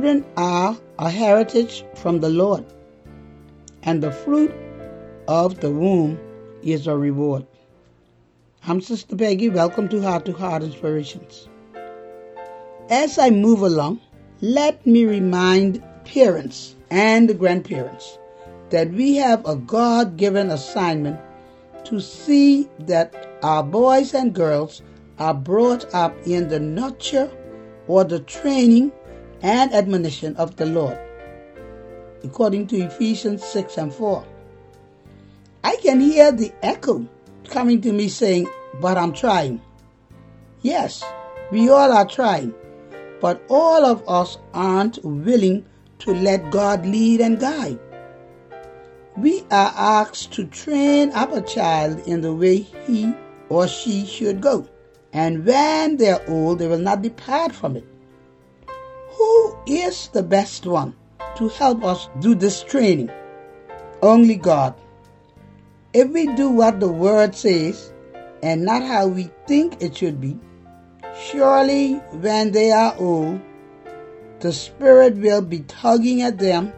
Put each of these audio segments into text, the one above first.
children are a heritage from the Lord, and the fruit of the womb is a reward. I'm Sister Peggy. Welcome to Heart to Heart Inspirations. As I move along, let me remind parents and grandparents that we have a God given assignment to see that our boys and girls are brought up in the nurture or the training and admonition of the Lord, according to Ephesians 6 and 4. I can hear the echo coming to me saying, But I'm trying. Yes, we all are trying, but all of us aren't willing to let God lead and guide. We are asked to train up a child in the way he or she should go, and when they are old, they will not depart from it. Is the best one to help us do this training? Only God. If we do what the Word says and not how we think it should be, surely when they are old, the Spirit will be tugging at them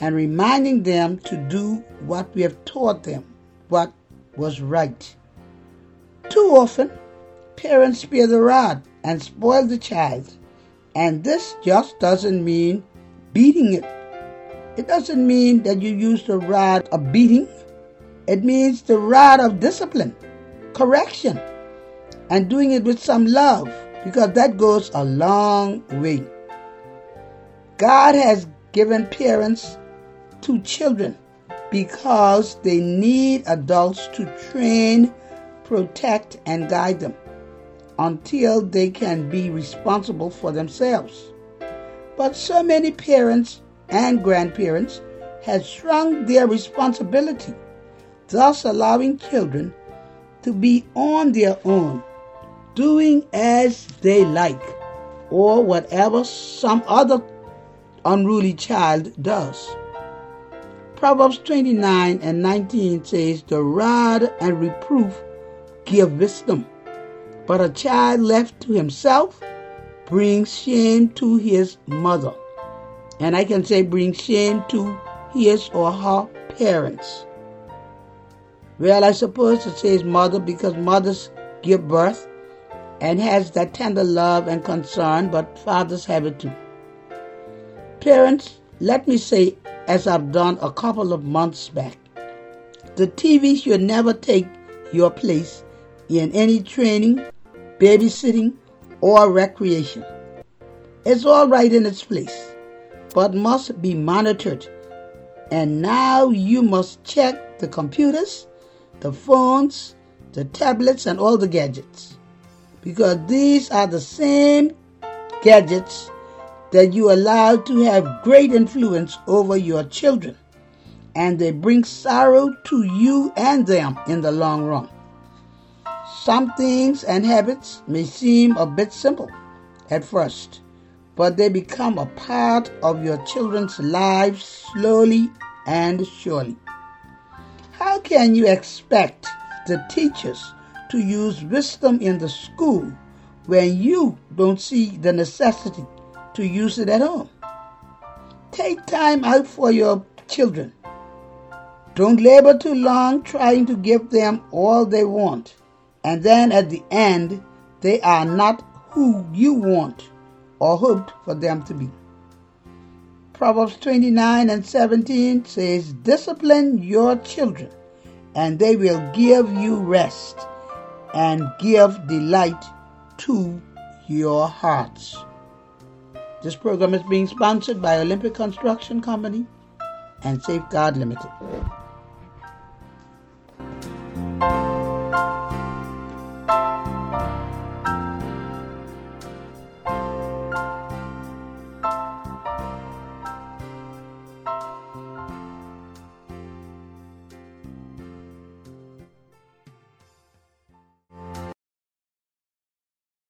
and reminding them to do what we have taught them, what was right. Too often, parents spare the rod and spoil the child, and this just doesn't mean beating it. It doesn't mean that you use the rod of beating. It means the rod of discipline, correction, and doing it with some love because that goes a long way. God has given parents to children because they need adults to train, protect, and guide them until they can be responsible for themselves. But so many parents and grandparents have shrunk their responsibility, thus allowing children to be on their own, doing as they like, or whatever some other unruly child does. Proverbs 29 and 19 says, The rod and reproof give wisdom, but a child left to himself brings shame to his mother. And I can say brings shame to his or her parents. Well, I suppose it says mother because mothers give birth and has that tender love and concern, but fathers have it too. Parents, let me say as I've done a couple of months back. The TV should never take your place in any training, babysitting, or recreation. It's all right in its place, but must be monitored. And now you must check the computers, the phones, the tablets, and all the gadgets. Because these are the same gadgets that you allow to have great influence over your children, and they bring sorrow to you and them in the long run. Some things and habits may seem a bit simple at first, but they become a part of your children's lives slowly and surely. How can you expect the teachers to use wisdom in the school when you don't see the necessity to use it at home. Take time out for your children. Don't labor too long trying to give them all they want, and then at the end, they are not who you want or hoped for them to be. Proverbs 29 and 17 says, Discipline your children, and they will give you rest and give delight to your hearts. This program is being sponsored by Olympic Construction Company and Safeguard Limited.